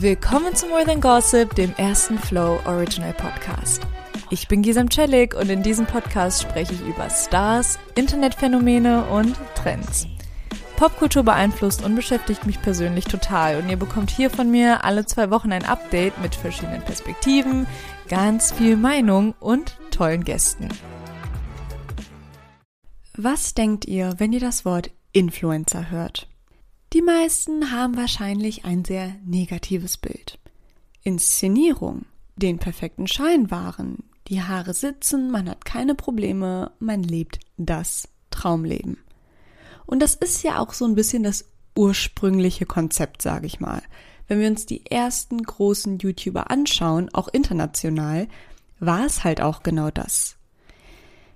Willkommen zu More Than Gossip, dem ersten Flow Original Podcast. Ich bin Gisam Celik und in diesem Podcast spreche ich über Stars, Internetphänomene und Trends. Popkultur beeinflusst und beschäftigt mich persönlich total und ihr bekommt hier von mir alle zwei Wochen ein Update mit verschiedenen Perspektiven, ganz viel Meinung und tollen Gästen. Was denkt ihr, wenn ihr das Wort Influencer hört? Die meisten haben wahrscheinlich ein sehr negatives Bild. Inszenierung, den perfekten Schein wahren, die Haare sitzen, man hat keine Probleme, man lebt das Traumleben. Und das ist ja auch so ein bisschen das ursprüngliche Konzept, sage ich mal. Wenn wir uns die ersten großen YouTuber anschauen, auch international, war es halt auch genau das.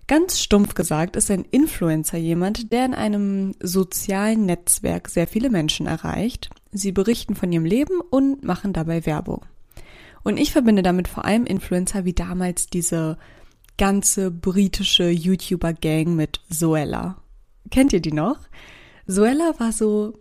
Ganz stumpf gesagt ist ein Influencer jemand, der in einem sozialen Netzwerk sehr viele Menschen erreicht. Sie berichten von ihrem Leben und machen dabei Werbung. Und ich verbinde damit vor allem Influencer wie damals diese ganze britische YouTuber-Gang mit Zoella. Kennt ihr die noch? Zoella war so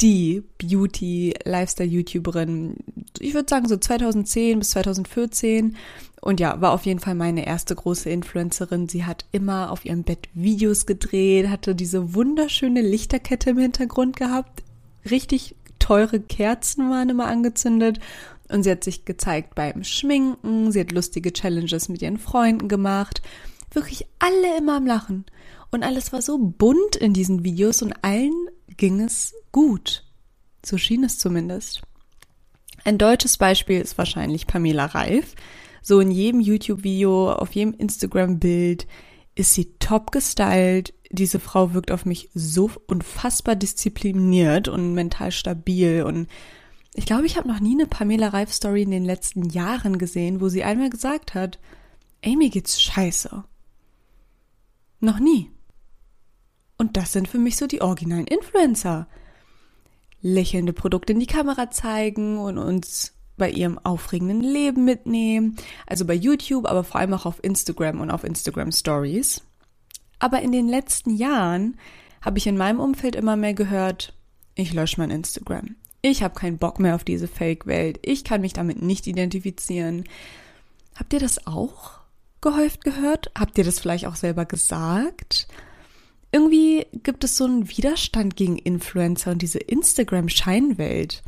die Beauty-Lifestyle-YouTuberin, ich würde sagen so 2010 bis 2014. Und ja, war auf jeden Fall meine erste große Influencerin. Sie hat immer auf ihrem Bett Videos gedreht, hatte diese wunderschöne Lichterkette im Hintergrund gehabt. Richtig teure Kerzen waren immer angezündet. Und sie hat sich gezeigt beim Schminken. Sie hat lustige Challenges mit ihren Freunden gemacht. Wirklich alle immer am Lachen. Und alles war so bunt in diesen Videos und allen ging es gut. So schien es zumindest. Ein deutsches Beispiel ist wahrscheinlich Pamela Reif. So in jedem YouTube-Video, auf jedem Instagram-Bild ist sie top gestylt. Diese Frau wirkt auf mich so unfassbar diszipliniert und mental stabil. Und ich glaube, ich habe noch nie eine Pamela Reif-Story in den letzten Jahren gesehen, wo sie einmal gesagt hat, mir geht's scheiße. Noch nie. Und das sind für mich so die originalen Influencer. Lächelnde Produkte in die Kamera zeigen und uns bei ihrem aufregenden Leben mitnehmen. Also bei YouTube, aber vor allem auch auf Instagram und auf Instagram Stories. Aber in den letzten Jahren habe ich in meinem Umfeld immer mehr gehört, ich lösche mein Instagram. Ich habe keinen Bock mehr auf diese Fake-Welt. Ich kann mich damit nicht identifizieren. Habt ihr das auch gehäuft gehört? Habt ihr das vielleicht auch selber gesagt? Irgendwie gibt es so einen Widerstand gegen Influencer und diese Instagram-Scheinwelt.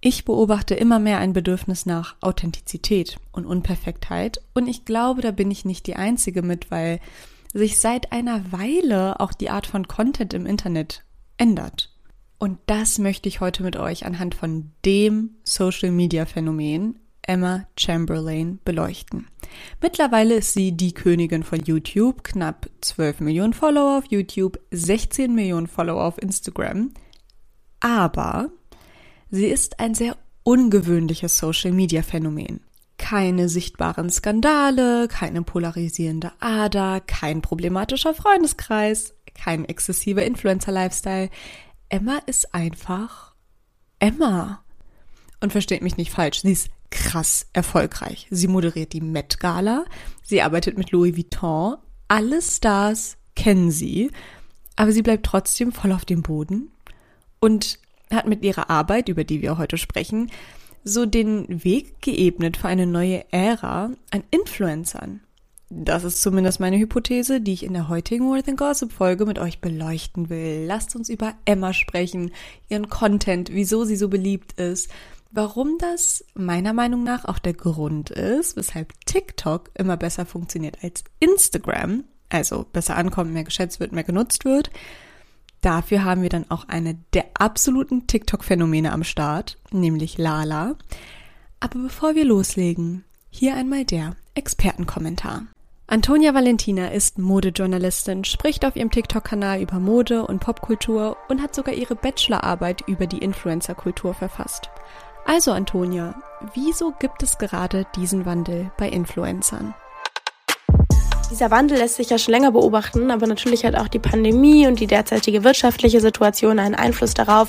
Ich beobachte immer mehr ein Bedürfnis nach Authentizität und Unperfektheit und ich glaube, da bin ich nicht die Einzige mit, weil sich seit einer Weile auch die Art von Content im Internet ändert. Und das möchte ich heute mit euch anhand von dem Social Media Phänomen Emma Chamberlain beleuchten. Mittlerweile ist sie die Königin von YouTube, knapp 12 Millionen Follower auf YouTube, 16 Millionen Follower auf Instagram. Aber sie ist ein sehr ungewöhnliches Social-Media-Phänomen. Keine sichtbaren Skandale, keine polarisierende Ader, kein problematischer Freundeskreis, kein exzessiver Influencer-Lifestyle. Emma ist einfach Emma. Und versteht mich nicht falsch, sie ist krass erfolgreich. Sie moderiert die Met Gala, sie arbeitet mit Louis Vuitton, alle Stars kennen sie, aber sie bleibt trotzdem voll auf dem Boden und hat mit ihrer Arbeit, über die wir heute sprechen, so den Weg geebnet für eine neue Ära an Influencern. Das ist zumindest meine Hypothese, die ich in der heutigen More Than Gossip Folge mit euch beleuchten will. Lasst uns über Emma sprechen, ihren Content, wieso sie so beliebt ist, Warum das meiner Meinung nach auch der Grund ist, weshalb TikTok immer besser funktioniert als Instagram, also besser ankommt, mehr geschätzt wird, mehr genutzt wird. Dafür haben wir dann auch eine der absoluten TikTok-Phänomene am Start, nämlich Lala. Aber bevor wir loslegen, hier einmal der Expertenkommentar. Antonia Valentina ist Modejournalistin, spricht auf ihrem TikTok-Kanal über Mode und Popkultur und hat sogar ihre Bachelorarbeit über die Influencer-Kultur verfasst. Also Antonia, wieso gibt es gerade diesen Wandel bei Influencern? Dieser Wandel lässt sich ja schon länger beobachten, aber natürlich hat auch die Pandemie und die derzeitige wirtschaftliche Situation einen Einfluss darauf.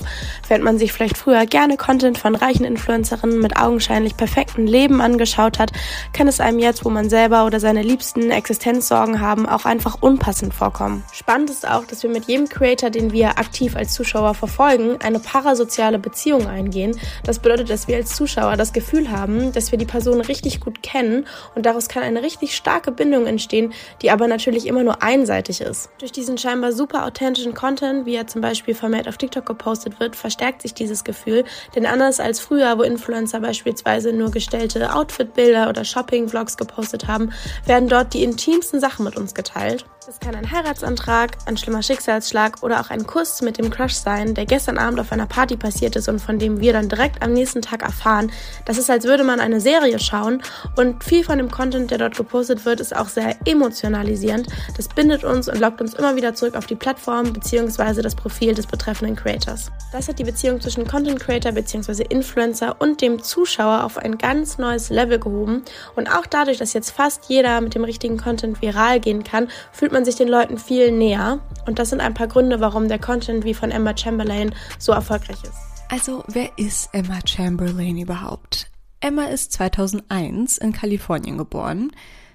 Während man sich vielleicht früher gerne Content von reichen Influencerinnen mit augenscheinlich perfekten Leben angeschaut hat, kann es einem jetzt, wo man selber oder seine Liebsten Existenzsorgen haben, auch einfach unpassend vorkommen. Spannend ist auch, dass wir mit jedem Creator, den wir aktiv als Zuschauer verfolgen, eine parasoziale Beziehung eingehen. Das bedeutet, dass wir als Zuschauer das Gefühl haben, dass wir die Person richtig gut kennen und daraus kann eine richtig starke Bindung entstehen, die aber natürlich immer nur einseitig ist. Durch diesen scheinbar super authentischen Content, wie er zum Beispiel vermehrt auf TikTok gepostet wird, verstärkt sich dieses Gefühl, denn anders als früher, wo Influencer beispielsweise nur gestellte Outfit-Bilder oder Shopping-Vlogs gepostet haben, werden dort die intimsten Sachen mit uns geteilt. Es kann ein Heiratsantrag, ein schlimmer Schicksalsschlag oder auch ein Kuss mit dem Crush sein, der gestern Abend auf einer Party passiert ist und von dem wir dann direkt am nächsten Tag erfahren. Das ist, als würde man eine Serie schauen und viel von dem Content, der dort gepostet wird, ist auch sehr emotionalisierend. Das bindet uns und lockt uns immer wieder zurück auf die Plattform bzw. das Profil des betreffenden Creators. Das hat die Beziehung zwischen Content Creator bzw. Influencer und dem Zuschauer auf ein ganz neues Level gehoben und auch dadurch, dass jetzt fast jeder mit dem richtigen Content viral gehen kann, fühlt man sich den Leuten viel näher. Und das sind ein paar Gründe, warum der Content wie von Emma Chamberlain so erfolgreich ist. Also, wer ist Emma Chamberlain überhaupt? Emma ist 2001 in Kalifornien geboren.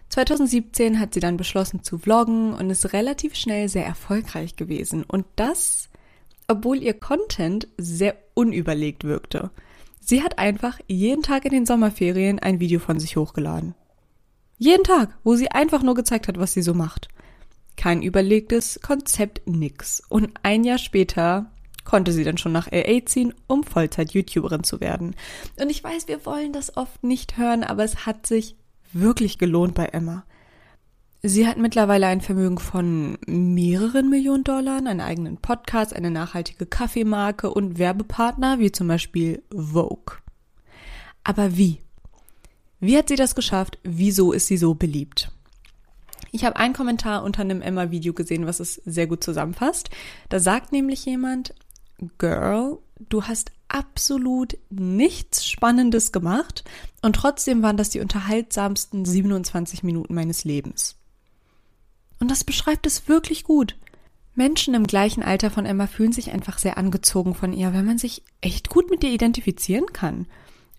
2017 hat sie dann beschlossen zu vloggen und ist relativ schnell sehr erfolgreich gewesen. Und das, obwohl ihr Content sehr unüberlegt wirkte. Sie hat einfach jeden Tag in den Sommerferien ein Video von sich hochgeladen. Jeden Tag, wo sie einfach nur gezeigt hat, was sie so macht. Kein überlegtes Konzept, nix. Und ein Jahr später konnte sie dann schon nach LA ziehen, um Vollzeit-YouTuberin zu werden. Und ich weiß, wir wollen das oft nicht hören, aber es hat sich wirklich gelohnt bei Emma. Sie hat mittlerweile ein Vermögen von mehreren Millionen Dollar, einen eigenen Podcast, eine nachhaltige Kaffeemarke und Werbepartner wie zum Beispiel Vogue. Aber wie? Wie hat sie das geschafft? Wieso ist sie so beliebt? Ich habe einen Kommentar unter einem Emma-Video gesehen, was es sehr gut zusammenfasst. Da sagt nämlich jemand, Girl, du hast absolut nichts Spannendes gemacht und trotzdem waren das die unterhaltsamsten 27 Minuten meines Lebens. Und das beschreibt es wirklich gut. Menschen im gleichen Alter von Emma fühlen sich einfach sehr angezogen von ihr, weil man sich echt gut mit ihr identifizieren kann.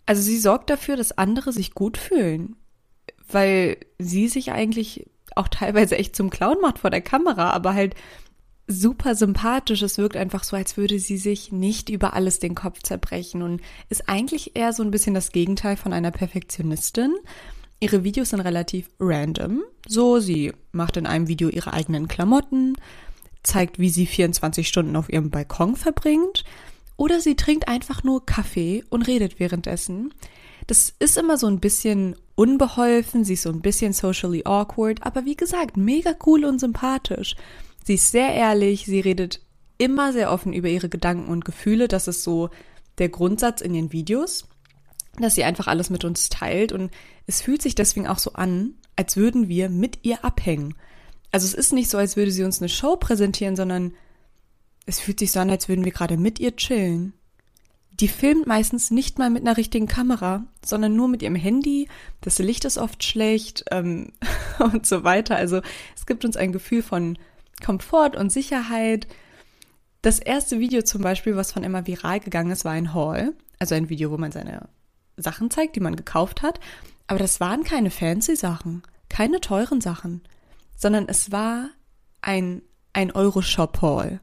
Also sie sorgt dafür, dass andere sich gut fühlen, weil sie sich eigentlich auch teilweise echt zum Clown macht vor der Kamera, aber halt super sympathisch. Es wirkt einfach so, als würde sie sich nicht über alles den Kopf zerbrechen und ist eigentlich eher so ein bisschen das Gegenteil von einer Perfektionistin. Ihre Videos sind relativ random. So, sie macht in einem Video ihre eigenen Klamotten, zeigt, wie sie 24 Stunden auf ihrem Balkon verbringt, oder sie trinkt einfach nur Kaffee und redet währenddessen. Das ist immer so ein bisschen unbeholfen, sie ist so ein bisschen socially awkward, aber wie gesagt, mega cool und sympathisch. Sie ist sehr ehrlich, sie redet immer sehr offen über ihre Gedanken und Gefühle. Das ist so der Grundsatz in ihren Videos, dass sie einfach alles mit uns teilt und es fühlt sich deswegen auch so an, als würden wir mit ihr abhängen. Also es ist nicht so, als würde sie uns eine Show präsentieren, sondern es fühlt sich so an, als würden wir gerade mit ihr chillen die filmt meistens nicht mal mit einer richtigen Kamera, sondern nur mit ihrem Handy. Das Licht ist oft schlecht ähm, und so weiter. Also es gibt uns ein Gefühl von Komfort und Sicherheit. Das erste Video zum Beispiel, was von Emma viral gegangen ist, war ein Haul. Also ein Video, wo man seine Sachen zeigt, die man gekauft hat. Aber das waren keine fancy Sachen, keine teuren Sachen, sondern es war ein, ein Euro-Shop-Haul.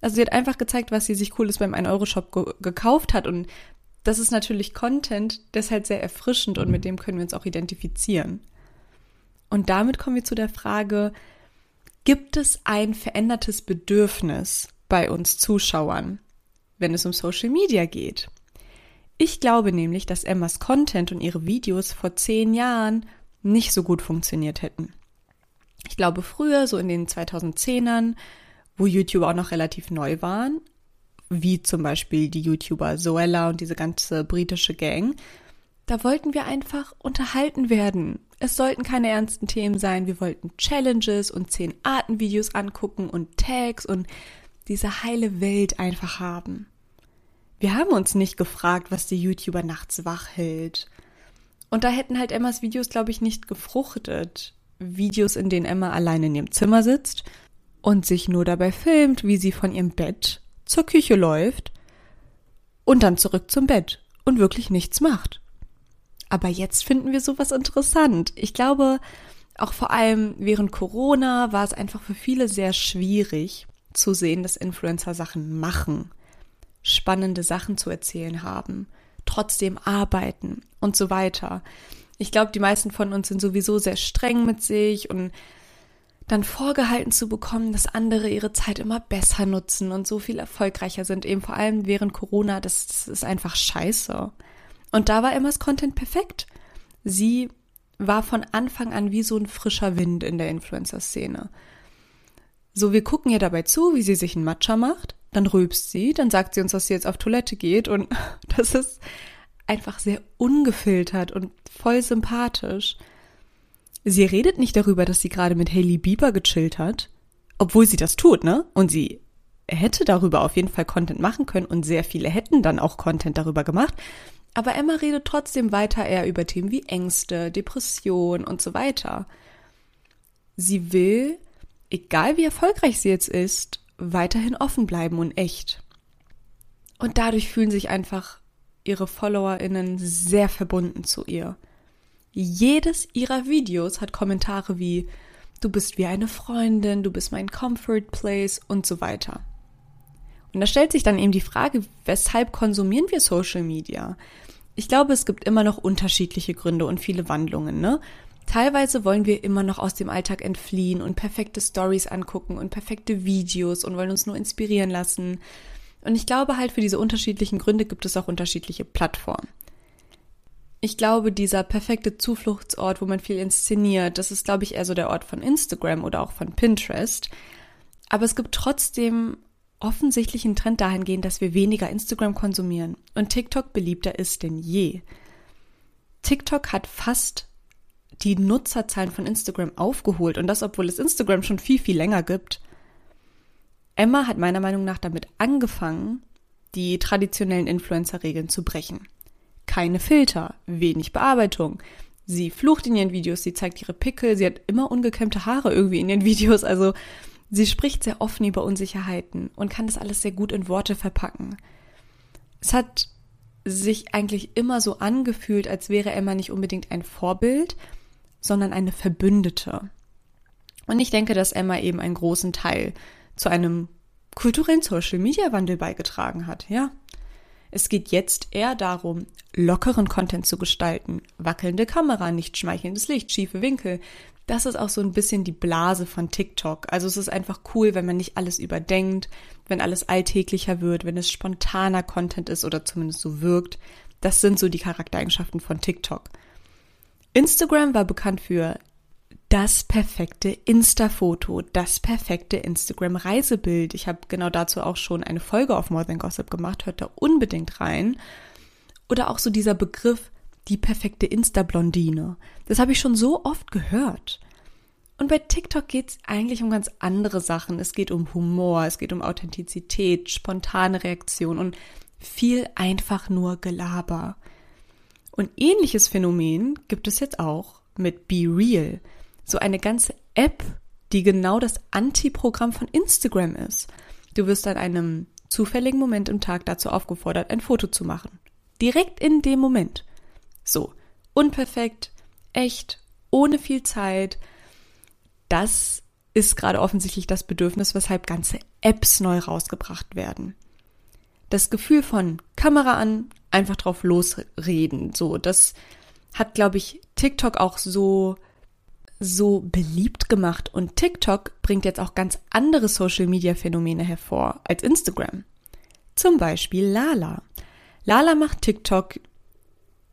Also sie hat einfach gezeigt, was sie sich cooles beim 1-Euro-Shop ge gekauft hat und das ist natürlich Content, der ist halt sehr erfrischend und mit dem können wir uns auch identifizieren. Und damit kommen wir zu der Frage, gibt es ein verändertes Bedürfnis bei uns Zuschauern, wenn es um Social Media geht? Ich glaube nämlich, dass Emmas Content und ihre Videos vor zehn Jahren nicht so gut funktioniert hätten. Ich glaube, früher, so in den 2010ern, wo YouTuber auch noch relativ neu waren, wie zum Beispiel die YouTuber Zoella und diese ganze britische Gang, da wollten wir einfach unterhalten werden. Es sollten keine ernsten Themen sein. Wir wollten Challenges und zehn Artenvideos angucken und Tags und diese heile Welt einfach haben. Wir haben uns nicht gefragt, was die YouTuber nachts wach hält. Und da hätten halt Emmas Videos, glaube ich, nicht gefruchtet. Videos, in denen Emma allein in ihrem Zimmer sitzt und sich nur dabei filmt, wie sie von ihrem Bett zur Küche läuft und dann zurück zum Bett und wirklich nichts macht. Aber jetzt finden wir sowas interessant. Ich glaube, auch vor allem während Corona war es einfach für viele sehr schwierig zu sehen, dass Influencer Sachen machen, spannende Sachen zu erzählen haben, trotzdem arbeiten und so weiter. Ich glaube, die meisten von uns sind sowieso sehr streng mit sich und dann vorgehalten zu bekommen, dass andere ihre Zeit immer besser nutzen und so viel erfolgreicher sind, eben vor allem während Corona, das, das ist einfach scheiße. Und da war Emmas Content perfekt. Sie war von Anfang an wie so ein frischer Wind in der Influencer-Szene. So, wir gucken ihr dabei zu, wie sie sich einen Matcha macht, dann rülpst sie, dann sagt sie uns, dass sie jetzt auf Toilette geht und das ist einfach sehr ungefiltert und voll sympathisch. Sie redet nicht darüber, dass sie gerade mit Hailey Bieber gechillt hat, obwohl sie das tut, ne? Und sie hätte darüber auf jeden Fall Content machen können und sehr viele hätten dann auch Content darüber gemacht. Aber Emma redet trotzdem weiter eher über Themen wie Ängste, Depression und so weiter. Sie will, egal wie erfolgreich sie jetzt ist, weiterhin offen bleiben und echt. Und dadurch fühlen sich einfach ihre FollowerInnen sehr verbunden zu ihr. Jedes ihrer Videos hat Kommentare wie Du bist wie eine Freundin, du bist mein Comfort Place und so weiter. Und da stellt sich dann eben die Frage, weshalb konsumieren wir Social Media? Ich glaube, es gibt immer noch unterschiedliche Gründe und viele Wandlungen, ne? Teilweise wollen wir immer noch aus dem Alltag entfliehen und perfekte Stories angucken und perfekte Videos und wollen uns nur inspirieren lassen. Und ich glaube halt, für diese unterschiedlichen Gründe gibt es auch unterschiedliche Plattformen. Ich glaube, dieser perfekte Zufluchtsort, wo man viel inszeniert, das ist, glaube ich, eher so der Ort von Instagram oder auch von Pinterest. Aber es gibt trotzdem offensichtlich einen Trend dahingehend, dass wir weniger Instagram konsumieren und TikTok beliebter ist denn je. TikTok hat fast die Nutzerzahlen von Instagram aufgeholt und das, obwohl es Instagram schon viel, viel länger gibt. Emma hat meiner Meinung nach damit angefangen, die traditionellen Influencer-Regeln zu brechen keine Filter, wenig Bearbeitung. Sie flucht in ihren Videos, sie zeigt ihre Pickel, sie hat immer ungekämmte Haare irgendwie in ihren Videos, also sie spricht sehr offen über Unsicherheiten und kann das alles sehr gut in Worte verpacken. Es hat sich eigentlich immer so angefühlt, als wäre Emma nicht unbedingt ein Vorbild, sondern eine Verbündete. Und ich denke, dass Emma eben einen großen Teil zu einem kulturellen Social Media Wandel beigetragen hat, ja. Es geht jetzt eher darum, lockeren Content zu gestalten. Wackelnde Kamera, nicht schmeichelndes Licht, schiefe Winkel. Das ist auch so ein bisschen die Blase von TikTok. Also es ist einfach cool, wenn man nicht alles überdenkt, wenn alles alltäglicher wird, wenn es spontaner Content ist oder zumindest so wirkt. Das sind so die Charaktereigenschaften von TikTok. Instagram war bekannt für das perfekte Insta-Foto, das perfekte Instagram-Reisebild. Ich habe genau dazu auch schon eine Folge auf More Than Gossip gemacht, hört da unbedingt rein. Oder auch so dieser Begriff, die perfekte Insta-Blondine. Das habe ich schon so oft gehört. Und bei TikTok geht es eigentlich um ganz andere Sachen. Es geht um Humor, es geht um Authentizität, spontane Reaktion und viel einfach nur Gelaber. Und ähnliches Phänomen gibt es jetzt auch mit Be Real so eine ganze App, die genau das Anti-Programm von Instagram ist. Du wirst an einem zufälligen Moment im Tag dazu aufgefordert, ein Foto zu machen. Direkt in dem Moment. So, unperfekt, echt, ohne viel Zeit. Das ist gerade offensichtlich das Bedürfnis, weshalb ganze Apps neu rausgebracht werden. Das Gefühl von Kamera an, einfach drauf losreden, so, das hat, glaube ich, TikTok auch so so beliebt gemacht und TikTok bringt jetzt auch ganz andere Social-Media-Phänomene hervor als Instagram. Zum Beispiel Lala. Lala macht TikTok,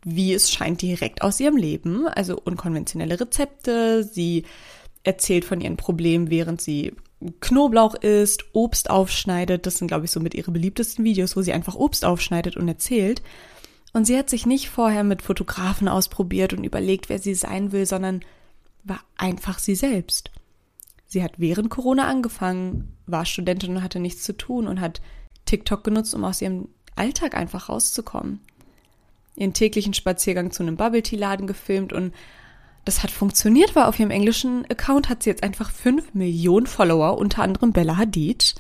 wie es scheint, direkt aus ihrem Leben, also unkonventionelle Rezepte. Sie erzählt von ihren Problemen, während sie Knoblauch isst, Obst aufschneidet. Das sind, glaube ich, so mit ihre beliebtesten Videos, wo sie einfach Obst aufschneidet und erzählt. Und sie hat sich nicht vorher mit Fotografen ausprobiert und überlegt, wer sie sein will, sondern war einfach sie selbst. Sie hat während Corona angefangen, war Studentin und hatte nichts zu tun und hat TikTok genutzt, um aus ihrem Alltag einfach rauszukommen. Ihren täglichen Spaziergang zu einem Bubble Tea Laden gefilmt und das hat funktioniert, weil auf ihrem englischen Account hat sie jetzt einfach fünf Millionen Follower, unter anderem Bella Hadid.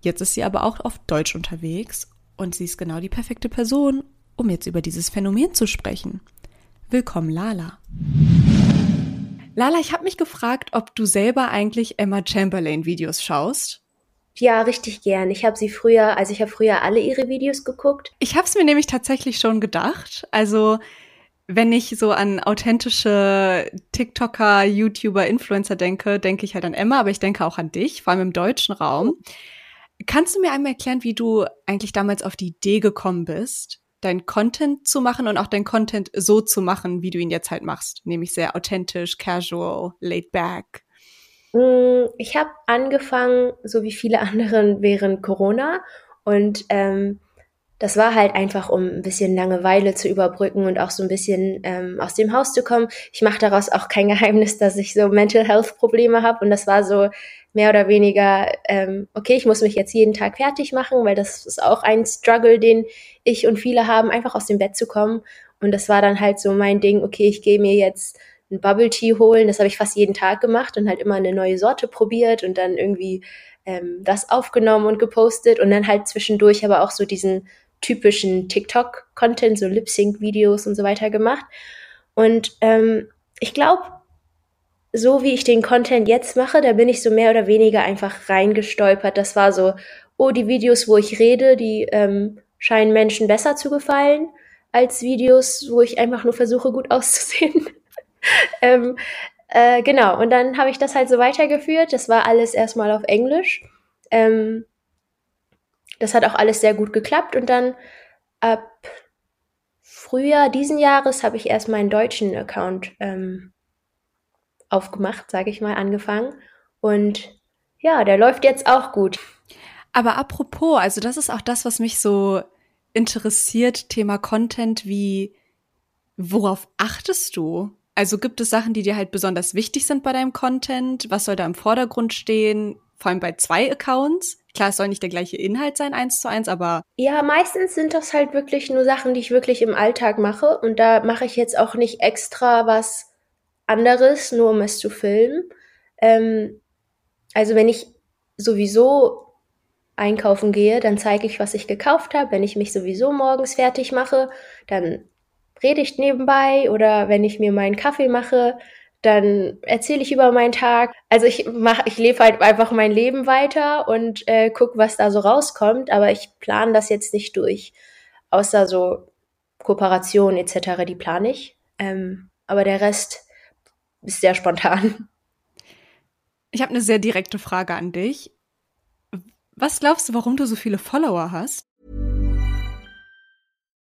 Jetzt ist sie aber auch auf Deutsch unterwegs und sie ist genau die perfekte Person, um jetzt über dieses Phänomen zu sprechen. Willkommen, Lala. Lala, ich habe mich gefragt, ob du selber eigentlich Emma Chamberlain Videos schaust. Ja, richtig gern. Ich habe sie früher, also ich habe früher alle ihre Videos geguckt. Ich habe es mir nämlich tatsächlich schon gedacht. Also wenn ich so an authentische TikToker, YouTuber, Influencer denke, denke ich halt an Emma, aber ich denke auch an dich, vor allem im deutschen Raum. Kannst du mir einmal erklären, wie du eigentlich damals auf die Idee gekommen bist, dein Content zu machen und auch dein Content so zu machen, wie du ihn jetzt halt machst, nämlich sehr authentisch, casual, laid back? Mm, ich habe angefangen, so wie viele anderen während Corona und ähm, das war halt einfach, um ein bisschen Langeweile zu überbrücken und auch so ein bisschen ähm, aus dem Haus zu kommen. Ich mache daraus auch kein Geheimnis, dass ich so Mental Health Probleme habe und das war so mehr oder weniger, ähm, okay, ich muss mich jetzt jeden Tag fertig machen, weil das ist auch ein Struggle, den ich und viele haben, einfach aus dem Bett zu kommen. Und das war dann halt so mein Ding, okay, ich gehe mir jetzt ein Bubble Tea holen. Das habe ich fast jeden Tag gemacht und halt immer eine neue Sorte probiert und dann irgendwie ähm, das aufgenommen und gepostet und dann halt zwischendurch aber auch so diesen typischen TikTok-Content, so Lip-Sync-Videos und so weiter gemacht. Und ähm, ich glaube, so wie ich den Content jetzt mache, da bin ich so mehr oder weniger einfach reingestolpert. Das war so, oh, die Videos, wo ich rede, die ähm, scheinen Menschen besser zu gefallen als Videos, wo ich einfach nur versuche, gut auszusehen. ähm, äh, genau, und dann habe ich das halt so weitergeführt. Das war alles erstmal auf Englisch. Ähm, das hat auch alles sehr gut geklappt und dann ab Frühjahr diesen Jahres habe ich erst meinen deutschen Account ähm, aufgemacht, sage ich mal, angefangen. Und ja, der läuft jetzt auch gut. Aber apropos, also das ist auch das, was mich so interessiert, Thema Content, wie, worauf achtest du? Also gibt es Sachen, die dir halt besonders wichtig sind bei deinem Content? Was soll da im Vordergrund stehen? Vor allem bei zwei Accounts? Klar, es soll nicht der gleiche Inhalt sein, eins zu eins, aber. Ja, meistens sind das halt wirklich nur Sachen, die ich wirklich im Alltag mache. Und da mache ich jetzt auch nicht extra was anderes, nur um es zu filmen. Ähm, also wenn ich sowieso einkaufen gehe, dann zeige ich, was ich gekauft habe. Wenn ich mich sowieso morgens fertig mache, dann rede ich nebenbei oder wenn ich mir meinen Kaffee mache, dann erzähle ich über meinen Tag. Also ich mache, ich lebe halt einfach mein Leben weiter und äh, guck, was da so rauskommt. Aber ich plane das jetzt nicht durch, außer so Kooperationen etc. Die plane ich. Ähm, aber der Rest ist sehr spontan. Ich habe eine sehr direkte Frage an dich. Was glaubst du, warum du so viele Follower hast?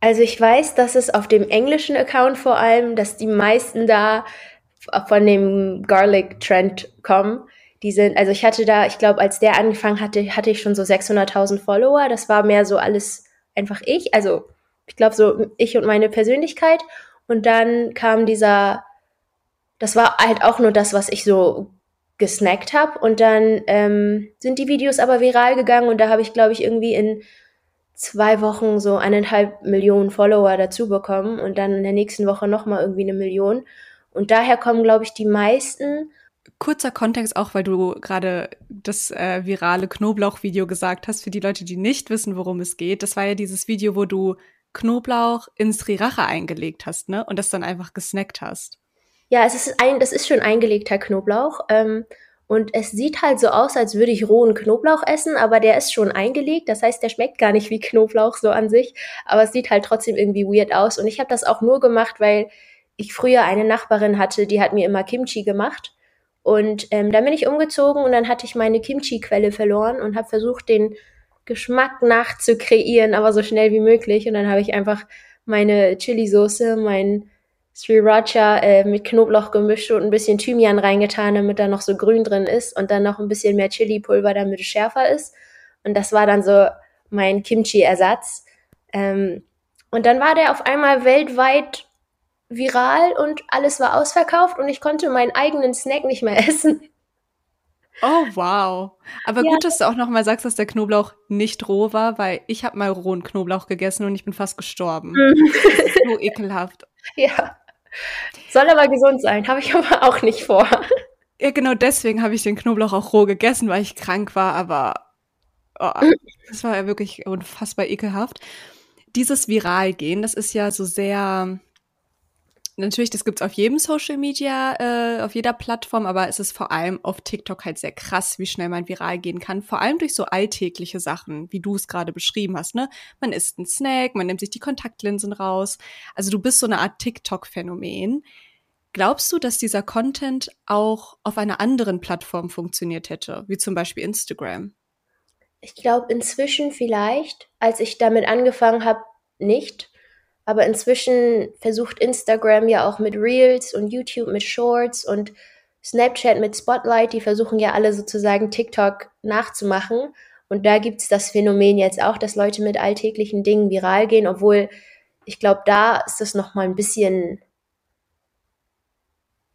Also ich weiß, dass es auf dem englischen Account vor allem, dass die meisten da von dem Garlic Trend kommen. Die sind, also ich hatte da, ich glaube, als der angefangen hatte, hatte ich schon so 600.000 Follower. Das war mehr so alles einfach ich. Also ich glaube so ich und meine Persönlichkeit. Und dann kam dieser, das war halt auch nur das, was ich so gesnackt habe. Und dann ähm, sind die Videos aber viral gegangen und da habe ich, glaube ich, irgendwie in zwei Wochen so eineinhalb Millionen Follower dazu bekommen und dann in der nächsten Woche nochmal irgendwie eine Million. Und daher kommen, glaube ich, die meisten. Kurzer Kontext auch, weil du gerade das äh, virale Knoblauch-Video gesagt hast, für die Leute, die nicht wissen, worum es geht. Das war ja dieses Video, wo du Knoblauch ins Sriracha eingelegt hast, ne? Und das dann einfach gesnackt hast. Ja, es ist ein, das ist schon eingelegter Knoblauch. Ähm, Und es sieht halt so aus, als würde ich rohen Knoblauch essen, aber der ist schon eingelegt. Das heißt, der schmeckt gar nicht wie Knoblauch so an sich. Aber es sieht halt trotzdem irgendwie weird aus. Und ich habe das auch nur gemacht, weil ich früher eine Nachbarin hatte, die hat mir immer Kimchi gemacht. Und ähm, dann bin ich umgezogen und dann hatte ich meine Kimchi-Quelle verloren und habe versucht, den Geschmack nachzukreieren, aber so schnell wie möglich. Und dann habe ich einfach meine Chili-Soße, mein Sriracha äh, mit Knoblauch gemischt und ein bisschen Thymian reingetan, damit da noch so grün drin ist und dann noch ein bisschen mehr Chili-Pulver, damit es schärfer ist. Und das war dann so mein Kimchi-Ersatz. Ähm, und dann war der auf einmal weltweit viral und alles war ausverkauft und ich konnte meinen eigenen Snack nicht mehr essen. Oh, wow. Aber ja. gut, dass du auch noch mal sagst, dass der Knoblauch nicht roh war, weil ich habe mal rohen Knoblauch gegessen und ich bin fast gestorben. Mhm. so ekelhaft. Ja. Soll aber gesund sein, habe ich aber auch nicht vor. Ja, genau deswegen habe ich den Knoblauch auch roh gegessen, weil ich krank war, aber oh, das war ja wirklich unfassbar ekelhaft. Dieses Viral-Gehen, das ist ja so sehr, natürlich, das gibt's auf jedem Social Media, äh, auf jeder Plattform, aber es ist vor allem auf TikTok halt sehr krass, wie schnell man viral gehen kann. Vor allem durch so alltägliche Sachen, wie du es gerade beschrieben hast, ne? Man isst einen Snack, man nimmt sich die Kontaktlinsen raus. Also du bist so eine Art TikTok-Phänomen. Glaubst du, dass dieser Content auch auf einer anderen Plattform funktioniert hätte, wie zum Beispiel Instagram? Ich glaube inzwischen vielleicht, als ich damit angefangen habe, nicht. Aber inzwischen versucht Instagram ja auch mit Reels und YouTube mit Shorts und Snapchat mit Spotlight, die versuchen ja alle sozusagen TikTok nachzumachen. Und da gibt es das Phänomen jetzt auch, dass Leute mit alltäglichen Dingen viral gehen, obwohl ich glaube, da ist es noch mal ein bisschen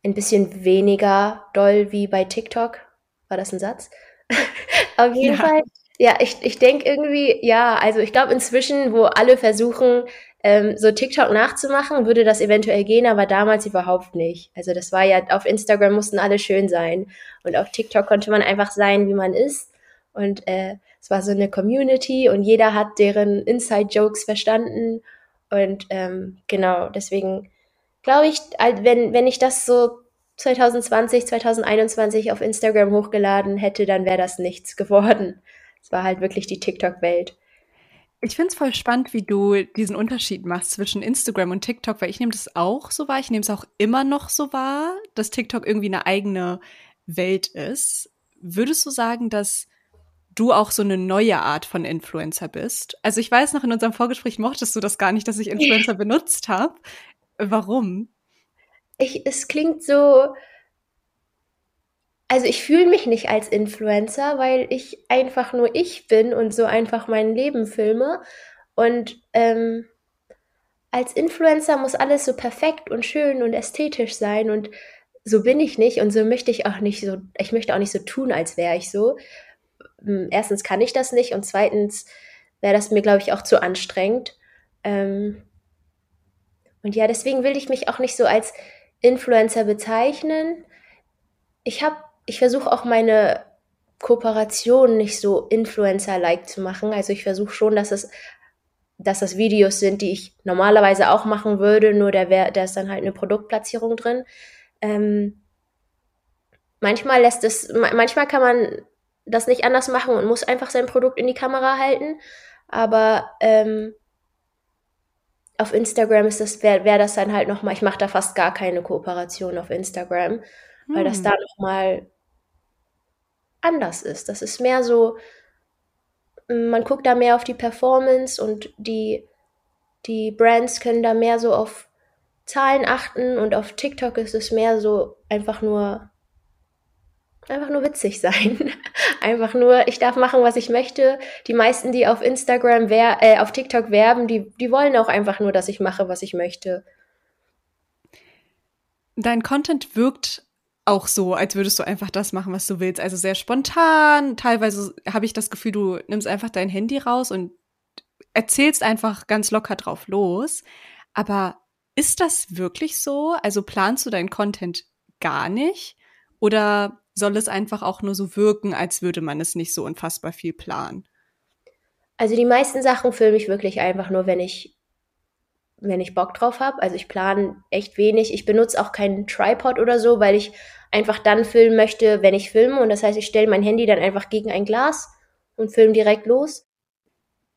ein bisschen weniger doll wie bei TikTok. War das ein Satz? Auf jeden ja. Fall. Ja, ich, ich denke irgendwie, ja, also ich glaube inzwischen, wo alle versuchen, ähm, so TikTok nachzumachen, würde das eventuell gehen, aber damals überhaupt nicht. Also das war ja, auf Instagram mussten alle schön sein und auf TikTok konnte man einfach sein, wie man ist. Und äh, es war so eine Community und jeder hat deren Inside-Jokes verstanden. Und ähm, genau, deswegen glaube ich, wenn, wenn ich das so 2020, 2021 auf Instagram hochgeladen hätte, dann wäre das nichts geworden. Es war halt wirklich die TikTok-Welt. Ich finde es voll spannend, wie du diesen Unterschied machst zwischen Instagram und TikTok, weil ich nehme das auch so wahr. Ich nehme es auch immer noch so wahr, dass TikTok irgendwie eine eigene Welt ist. Würdest du sagen, dass du auch so eine neue Art von Influencer bist? Also ich weiß noch, in unserem Vorgespräch mochtest du das gar nicht, dass ich Influencer benutzt habe. Warum? Ich, es klingt so, also ich fühle mich nicht als Influencer, weil ich einfach nur ich bin und so einfach mein Leben filme. Und ähm, als Influencer muss alles so perfekt und schön und ästhetisch sein und so bin ich nicht und so möchte ich auch nicht so, ich möchte auch nicht so tun, als wäre ich so. Hm, erstens kann ich das nicht und zweitens wäre das mir, glaube ich, auch zu anstrengend. Ähm, und ja, deswegen will ich mich auch nicht so als Influencer bezeichnen. Ich habe, ich versuche auch meine Kooperationen nicht so Influencer-like zu machen. Also ich versuche schon, dass es, dass das Videos sind, die ich normalerweise auch machen würde, nur da wäre, da ist dann halt eine Produktplatzierung drin. Ähm, manchmal lässt es, manchmal kann man das nicht anders machen und muss einfach sein Produkt in die Kamera halten. Aber ähm, auf Instagram ist das, wäre wär das dann halt nochmal, ich mache da fast gar keine Kooperation auf Instagram, weil das hm. da nochmal anders ist. Das ist mehr so, man guckt da mehr auf die Performance und die, die Brands können da mehr so auf Zahlen achten und auf TikTok ist es mehr so einfach nur einfach nur witzig sein. einfach nur, ich darf machen, was ich möchte. Die meisten, die auf Instagram, wer äh, auf TikTok werben, die, die wollen auch einfach nur, dass ich mache, was ich möchte. Dein Content wirkt auch so, als würdest du einfach das machen, was du willst. Also sehr spontan. Teilweise habe ich das Gefühl, du nimmst einfach dein Handy raus und erzählst einfach ganz locker drauf los. Aber ist das wirklich so? Also planst du deinen Content gar nicht? Oder soll es einfach auch nur so wirken, als würde man es nicht so unfassbar viel planen? Also die meisten Sachen filme ich wirklich einfach nur, wenn ich wenn ich Bock drauf habe. Also ich plane echt wenig. Ich benutze auch keinen Tripod oder so, weil ich einfach dann filmen möchte, wenn ich filme. Und das heißt, ich stelle mein Handy dann einfach gegen ein Glas und filme direkt los.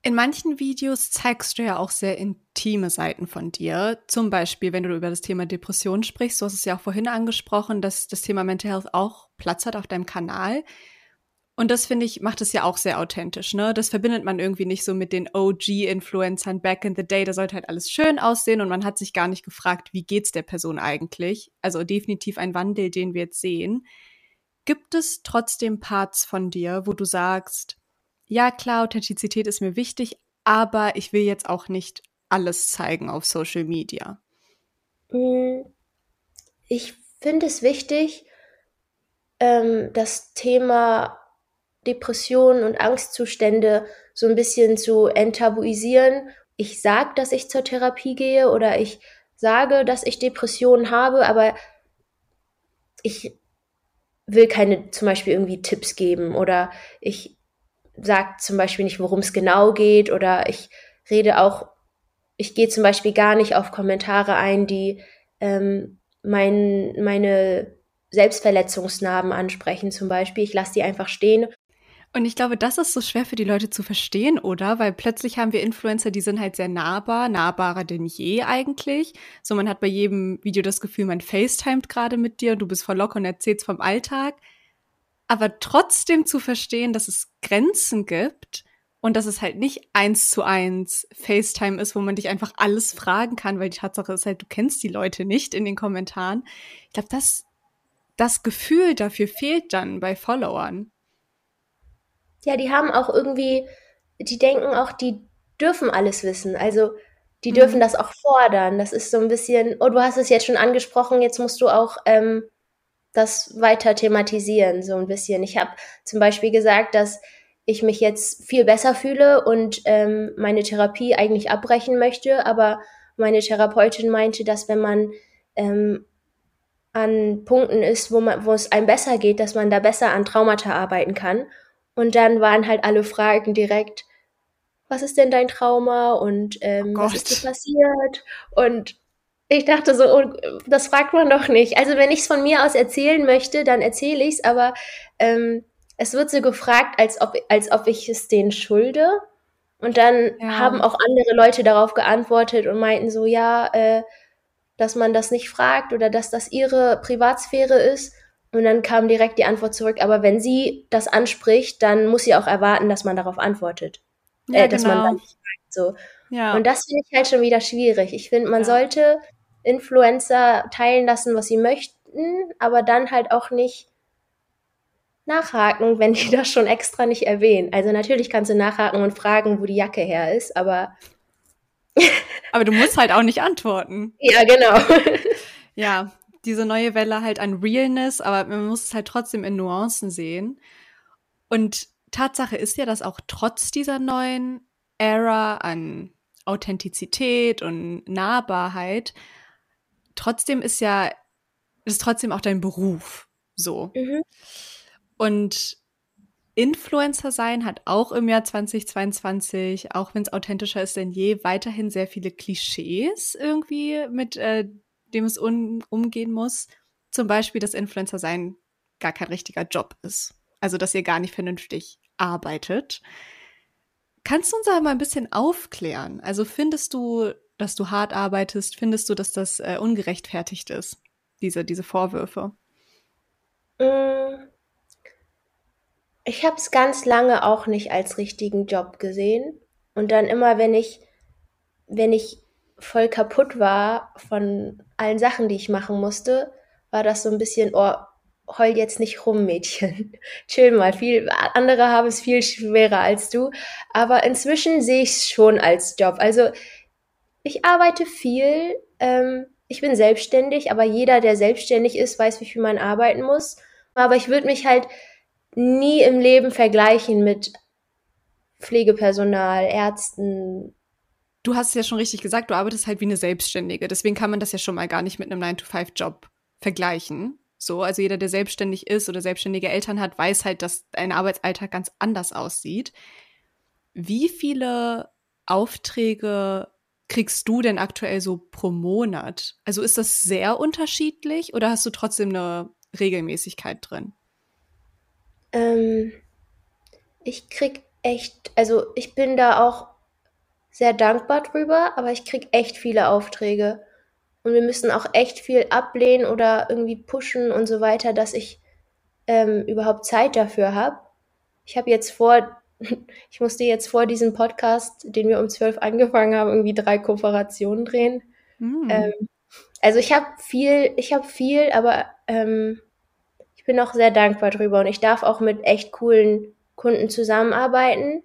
In manchen Videos zeigst du ja auch sehr intime Seiten von dir. Zum Beispiel, wenn du über das Thema Depression sprichst. Du hast es ja auch vorhin angesprochen, dass das Thema Mental Health auch Platz hat auf deinem Kanal. Und das finde ich, macht es ja auch sehr authentisch, ne? Das verbindet man irgendwie nicht so mit den OG-Influencern back in the day. Da sollte halt alles schön aussehen und man hat sich gar nicht gefragt, wie geht's der Person eigentlich? Also definitiv ein Wandel, den wir jetzt sehen. Gibt es trotzdem Parts von dir, wo du sagst, ja klar, Authentizität ist mir wichtig, aber ich will jetzt auch nicht alles zeigen auf Social Media? Hm, ich finde es wichtig, ähm, das Thema Depressionen und Angstzustände so ein bisschen zu enttabuisieren. Ich sage, dass ich zur Therapie gehe oder ich sage, dass ich Depressionen habe, aber ich will keine zum Beispiel irgendwie Tipps geben oder ich sage zum Beispiel nicht, worum es genau geht oder ich rede auch, ich gehe zum Beispiel gar nicht auf Kommentare ein, die ähm, mein, meine Selbstverletzungsnarben ansprechen zum Beispiel. Ich lasse die einfach stehen und ich glaube, das ist so schwer für die Leute zu verstehen, oder? Weil plötzlich haben wir Influencer, die sind halt sehr nahbar, nahbarer denn je eigentlich. So, man hat bei jedem Video das Gefühl, man FaceTimet gerade mit dir und du bist voll locker und erzählst vom Alltag. Aber trotzdem zu verstehen, dass es Grenzen gibt und dass es halt nicht eins zu eins FaceTime ist, wo man dich einfach alles fragen kann, weil die Tatsache ist halt, du kennst die Leute nicht in den Kommentaren. Ich glaube, das, das Gefühl dafür fehlt dann bei Followern ja, die haben auch irgendwie, die denken auch, die dürfen alles wissen. Also die dürfen mhm. das auch fordern. Das ist so ein bisschen, oh, du hast es jetzt schon angesprochen, jetzt musst du auch ähm, das weiter thematisieren, so ein bisschen. Ich habe zum Beispiel gesagt, dass ich mich jetzt viel besser fühle und ähm, meine Therapie eigentlich abbrechen möchte, aber meine Therapeutin meinte, dass wenn man ähm, an Punkten ist, wo, man, wo es einem besser geht, dass man da besser an Traumata arbeiten kann. Und dann waren halt alle Fragen direkt, was ist denn dein Trauma und ähm, oh was ist dir passiert? Und ich dachte so, oh, das fragt man doch nicht. Also wenn ich es von mir aus erzählen möchte, dann erzähle ich es, aber ähm, es wird so gefragt, als ob, als ob ich es denen schulde. Und dann ja. haben auch andere Leute darauf geantwortet und meinten so, ja, äh, dass man das nicht fragt oder dass das ihre Privatsphäre ist. Und dann kam direkt die Antwort zurück, aber wenn sie das anspricht, dann muss sie auch erwarten, dass man darauf antwortet. Ja, äh, dass genau. man so. Ja. Und das finde ich halt schon wieder schwierig. Ich finde, man ja. sollte Influencer teilen lassen, was sie möchten, aber dann halt auch nicht nachhaken, wenn die das schon extra nicht erwähnen. Also natürlich kannst du nachhaken und fragen, wo die Jacke her ist, aber aber du musst halt auch nicht antworten. Ja, genau. Ja, diese neue Welle halt an Realness, aber man muss es halt trotzdem in Nuancen sehen. Und Tatsache ist ja, dass auch trotz dieser neuen Ära an Authentizität und Nahbarkeit, trotzdem ist ja, ist trotzdem auch dein Beruf so. Mhm. Und Influencer sein hat auch im Jahr 2022, auch wenn es authentischer ist denn je, weiterhin sehr viele Klischees irgendwie mit äh, dem es um, umgehen muss. Zum Beispiel, dass Influencer sein gar kein richtiger Job ist. Also, dass ihr gar nicht vernünftig arbeitet. Kannst du uns da mal ein bisschen aufklären? Also, findest du, dass du hart arbeitest? Findest du, dass das äh, ungerechtfertigt ist, diese, diese Vorwürfe? Mm. Ich habe es ganz lange auch nicht als richtigen Job gesehen. Und dann immer, wenn ich, wenn ich voll kaputt war von allen Sachen, die ich machen musste, war das so ein bisschen, oh, heul jetzt nicht rum, Mädchen. Chill mal. Viel, andere haben es viel schwerer als du. Aber inzwischen sehe ich es schon als Job. Also ich arbeite viel. Ähm, ich bin selbstständig, aber jeder, der selbstständig ist, weiß, wie viel man arbeiten muss. Aber ich würde mich halt nie im Leben vergleichen mit Pflegepersonal, Ärzten, du hast es ja schon richtig gesagt, du arbeitest halt wie eine Selbstständige. Deswegen kann man das ja schon mal gar nicht mit einem 9-to-5-Job vergleichen. So, also jeder, der selbstständig ist oder selbstständige Eltern hat, weiß halt, dass ein Arbeitsalltag ganz anders aussieht. Wie viele Aufträge kriegst du denn aktuell so pro Monat? Also ist das sehr unterschiedlich oder hast du trotzdem eine Regelmäßigkeit drin? Ähm, ich krieg echt, also ich bin da auch sehr dankbar drüber, aber ich krieg echt viele Aufträge. Und wir müssen auch echt viel ablehnen oder irgendwie pushen und so weiter, dass ich ähm, überhaupt Zeit dafür habe. Ich habe jetzt vor, ich musste jetzt vor diesem Podcast, den wir um zwölf angefangen haben, irgendwie drei Kooperationen drehen. Mm. Ähm, also ich habe viel, ich habe viel, aber ähm, ich bin auch sehr dankbar drüber und ich darf auch mit echt coolen Kunden zusammenarbeiten.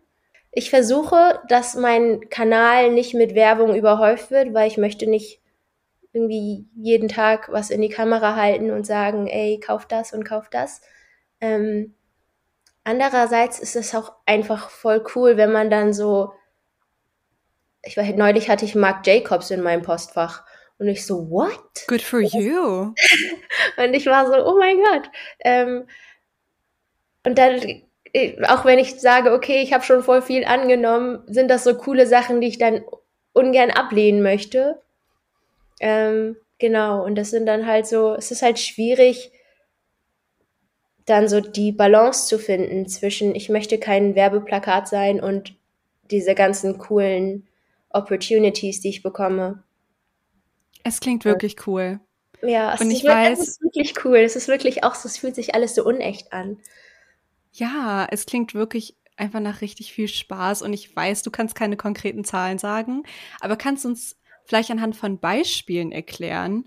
Ich versuche, dass mein Kanal nicht mit Werbung überhäuft wird, weil ich möchte nicht irgendwie jeden Tag was in die Kamera halten und sagen, ey, kauf das und kauf das. Ähm, andererseits ist es auch einfach voll cool, wenn man dann so, ich war neulich hatte ich Marc Jacobs in meinem Postfach und ich so, what? Good for you. und ich war so, oh mein Gott. Ähm, und dann, auch wenn ich sage, okay, ich habe schon voll viel angenommen, sind das so coole Sachen, die ich dann ungern ablehnen möchte. Ähm, genau, und das sind dann halt so, es ist halt schwierig, dann so die Balance zu finden zwischen, ich möchte kein Werbeplakat sein und diese ganzen coolen Opportunities, die ich bekomme. Es klingt wirklich cool. Ja, es, und ich ist, weiß, es ist wirklich cool. Es ist wirklich auch so, es fühlt sich alles so unecht an. Ja, es klingt wirklich einfach nach richtig viel Spaß und ich weiß, du kannst keine konkreten Zahlen sagen, aber kannst uns vielleicht anhand von Beispielen erklären,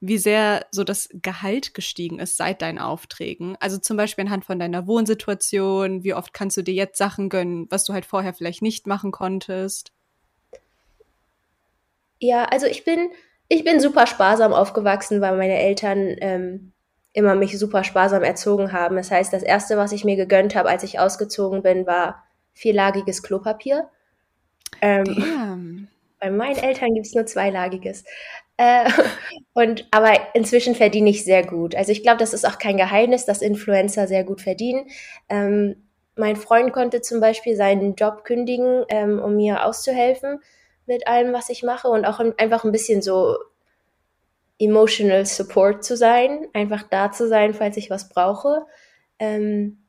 wie sehr so das Gehalt gestiegen ist seit deinen Aufträgen. Also zum Beispiel anhand von deiner Wohnsituation, wie oft kannst du dir jetzt Sachen gönnen, was du halt vorher vielleicht nicht machen konntest? Ja, also ich bin, ich bin super sparsam aufgewachsen, weil meine Eltern ähm, immer mich super sparsam erzogen haben. Das heißt, das erste, was ich mir gegönnt habe, als ich ausgezogen bin, war vierlagiges Klopapier. Ähm, bei meinen Eltern gibt es nur zweilagiges. Äh, und aber inzwischen verdiene ich sehr gut. Also ich glaube, das ist auch kein Geheimnis, dass Influencer sehr gut verdienen. Ähm, mein Freund konnte zum Beispiel seinen Job kündigen, ähm, um mir auszuhelfen mit allem, was ich mache und auch einfach ein bisschen so emotional Support zu sein, einfach da zu sein, falls ich was brauche. Ähm,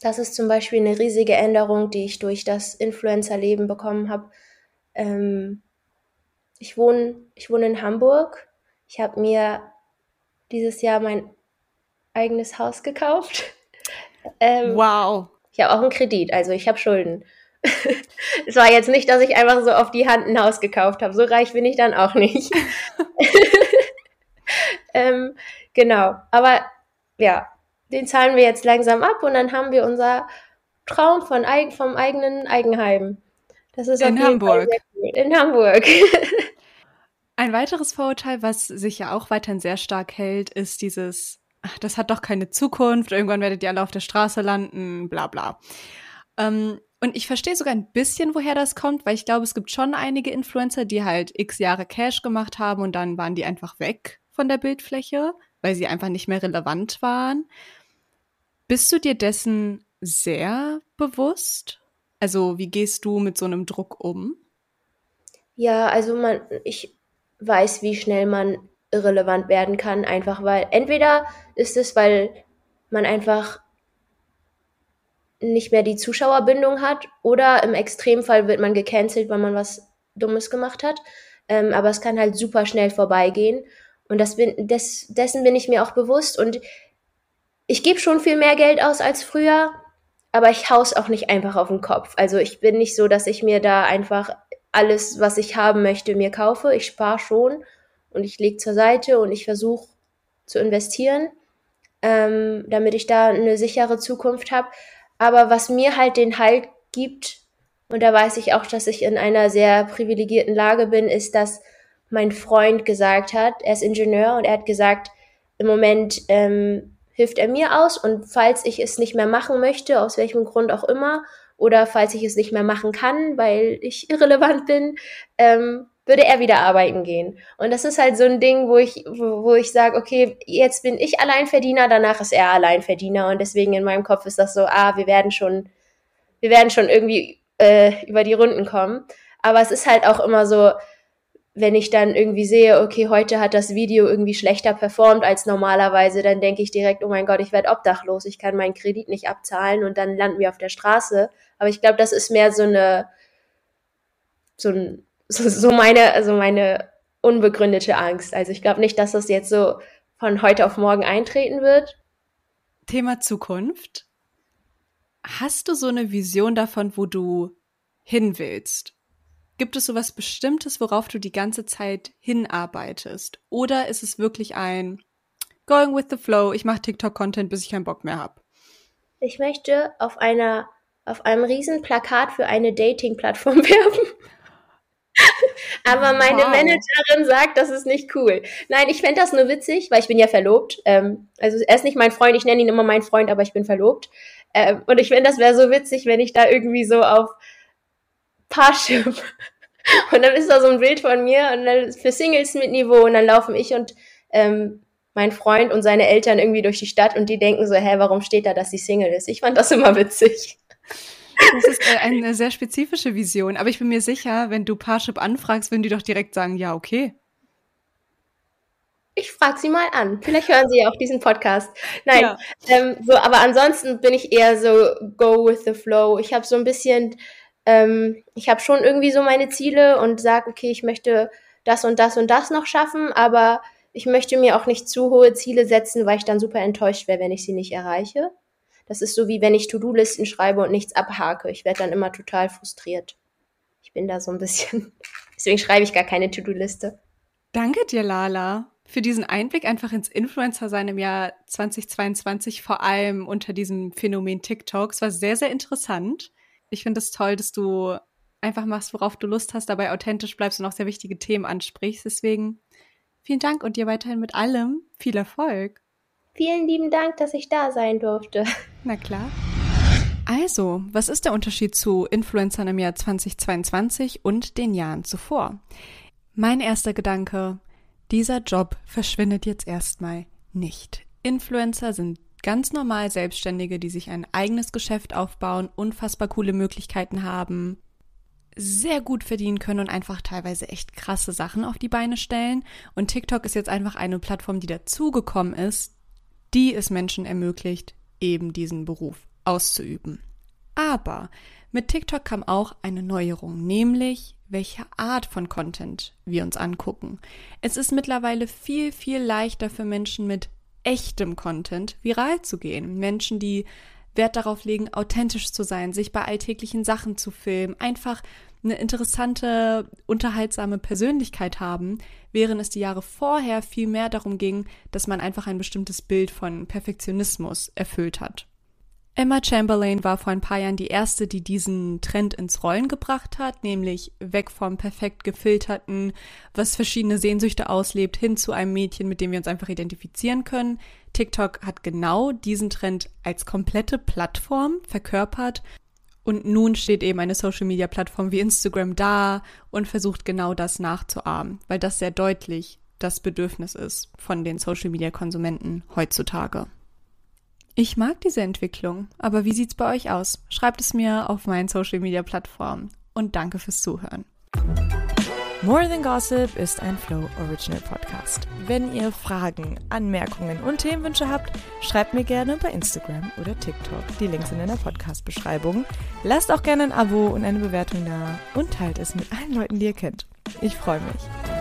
das ist zum Beispiel eine riesige Änderung, die ich durch das Influencer-Leben bekommen habe. Ähm, ich wohne, ich wohne in Hamburg. Ich habe mir dieses Jahr mein eigenes Haus gekauft. Ähm, wow. Ich habe auch einen Kredit, also ich habe Schulden. es war jetzt nicht, dass ich einfach so auf die Hand ein Haus gekauft habe. So reich bin ich dann auch nicht. ähm, genau. Aber ja, den zahlen wir jetzt langsam ab und dann haben wir unser Traum von, vom eigenen Eigenheim. Das ist in Hamburg. Cool. In Hamburg. Ein weiteres Vorurteil, was sich ja auch weiterhin sehr stark hält, ist dieses, ach, das hat doch keine Zukunft, irgendwann werdet ihr alle auf der Straße landen, bla bla. Ähm, und ich verstehe sogar ein bisschen, woher das kommt, weil ich glaube, es gibt schon einige Influencer, die halt x Jahre Cash gemacht haben und dann waren die einfach weg von der Bildfläche, weil sie einfach nicht mehr relevant waren. Bist du dir dessen sehr bewusst? Also, wie gehst du mit so einem Druck um? Ja, also man, ich weiß, wie schnell man irrelevant werden kann, einfach weil entweder ist es, weil man einfach nicht mehr die Zuschauerbindung hat oder im Extremfall wird man gecancelt, weil man was Dummes gemacht hat. Ähm, aber es kann halt super schnell vorbeigehen und das bin, des, dessen bin ich mir auch bewusst und ich gebe schon viel mehr Geld aus als früher, aber ich haus auch nicht einfach auf den Kopf. Also ich bin nicht so, dass ich mir da einfach alles, was ich haben möchte, mir kaufe. Ich spare schon und ich lege zur Seite und ich versuche zu investieren, ähm, damit ich da eine sichere Zukunft habe. Aber was mir halt den Halt gibt, und da weiß ich auch, dass ich in einer sehr privilegierten Lage bin, ist, dass mein Freund gesagt hat, er ist Ingenieur und er hat gesagt, im Moment ähm, hilft er mir aus und falls ich es nicht mehr machen möchte, aus welchem Grund auch immer, oder falls ich es nicht mehr machen kann, weil ich irrelevant bin, ähm, würde er wieder arbeiten gehen. Und das ist halt so ein Ding, wo ich, wo, wo ich sage, okay, jetzt bin ich Alleinverdiener, danach ist er Alleinverdiener. Und deswegen in meinem Kopf ist das so, ah, wir werden schon, wir werden schon irgendwie äh, über die Runden kommen. Aber es ist halt auch immer so, wenn ich dann irgendwie sehe, okay, heute hat das Video irgendwie schlechter performt als normalerweise, dann denke ich direkt, oh mein Gott, ich werde obdachlos, ich kann meinen Kredit nicht abzahlen und dann landen wir auf der Straße. Aber ich glaube, das ist mehr so eine, so, ein, so, so meine, also meine unbegründete Angst. Also ich glaube nicht, dass das jetzt so von heute auf morgen eintreten wird. Thema Zukunft. Hast du so eine Vision davon, wo du hin willst? Gibt es sowas Bestimmtes, worauf du die ganze Zeit hinarbeitest? Oder ist es wirklich ein Going with the Flow, ich mache TikTok-Content, bis ich keinen Bock mehr habe? Ich möchte auf einer, auf einem riesen Plakat für eine Dating-Plattform werben. Aber meine wow. Managerin sagt, das ist nicht cool. Nein, ich fände das nur witzig, weil ich bin ja verlobt. Ähm, also er ist nicht mein Freund, ich nenne ihn immer mein Freund, aber ich bin verlobt. Ähm, und ich finde, das wäre so witzig, wenn ich da irgendwie so auf Parship. Und dann ist da so ein Bild von mir und dann für Singles mit Niveau und dann laufen ich und ähm, mein Freund und seine Eltern irgendwie durch die Stadt und die denken so, hä, warum steht da, dass sie Single ist? Ich fand das immer witzig. Das ist äh, eine sehr spezifische Vision, aber ich bin mir sicher, wenn du Parship anfragst, würden die doch direkt sagen, ja, okay. Ich frage sie mal an. Vielleicht hören sie ja auch diesen Podcast. Nein, ja. ähm, so, aber ansonsten bin ich eher so go with the flow. Ich habe so ein bisschen ähm, ich habe schon irgendwie so meine Ziele und sage, okay, ich möchte das und das und das noch schaffen, aber ich möchte mir auch nicht zu hohe Ziele setzen, weil ich dann super enttäuscht wäre, wenn ich sie nicht erreiche. Das ist so wie wenn ich To-Do-Listen schreibe und nichts abhake. Ich werde dann immer total frustriert. Ich bin da so ein bisschen. Deswegen schreibe ich gar keine To-Do-Liste. Danke dir, Lala, für diesen Einblick einfach ins Influencer-Sein im Jahr 2022, vor allem unter diesem Phänomen TikTok. Es war sehr, sehr interessant ich finde es toll, dass du einfach machst, worauf du Lust hast, dabei authentisch bleibst und auch sehr wichtige Themen ansprichst. Deswegen vielen Dank und dir weiterhin mit allem viel Erfolg. Vielen lieben Dank, dass ich da sein durfte. Na klar. Also, was ist der Unterschied zu Influencern im Jahr 2022 und den Jahren zuvor? Mein erster Gedanke, dieser Job verschwindet jetzt erstmal nicht. Influencer sind ganz normal Selbstständige, die sich ein eigenes Geschäft aufbauen, unfassbar coole Möglichkeiten haben, sehr gut verdienen können und einfach teilweise echt krasse Sachen auf die Beine stellen. Und TikTok ist jetzt einfach eine Plattform, die dazugekommen ist, die es Menschen ermöglicht, eben diesen Beruf auszuüben. Aber mit TikTok kam auch eine Neuerung, nämlich welche Art von Content wir uns angucken. Es ist mittlerweile viel, viel leichter für Menschen mit echtem Content viral zu gehen. Menschen, die Wert darauf legen, authentisch zu sein, sich bei alltäglichen Sachen zu filmen, einfach eine interessante, unterhaltsame Persönlichkeit haben, während es die Jahre vorher viel mehr darum ging, dass man einfach ein bestimmtes Bild von Perfektionismus erfüllt hat. Emma Chamberlain war vor ein paar Jahren die erste, die diesen Trend ins Rollen gebracht hat, nämlich weg vom perfekt gefilterten, was verschiedene Sehnsüchte auslebt, hin zu einem Mädchen, mit dem wir uns einfach identifizieren können. TikTok hat genau diesen Trend als komplette Plattform verkörpert und nun steht eben eine Social-Media-Plattform wie Instagram da und versucht genau das nachzuahmen, weil das sehr deutlich das Bedürfnis ist von den Social-Media-Konsumenten heutzutage. Ich mag diese Entwicklung, aber wie sieht's bei euch aus? Schreibt es mir auf meinen Social Media Plattformen und danke fürs Zuhören. More Than Gossip ist ein Flow Original Podcast. Wenn ihr Fragen, Anmerkungen und Themenwünsche habt, schreibt mir gerne bei Instagram oder TikTok. Die Links sind in der Podcast-Beschreibung. Lasst auch gerne ein Abo und eine Bewertung da und teilt es mit allen Leuten, die ihr kennt. Ich freue mich.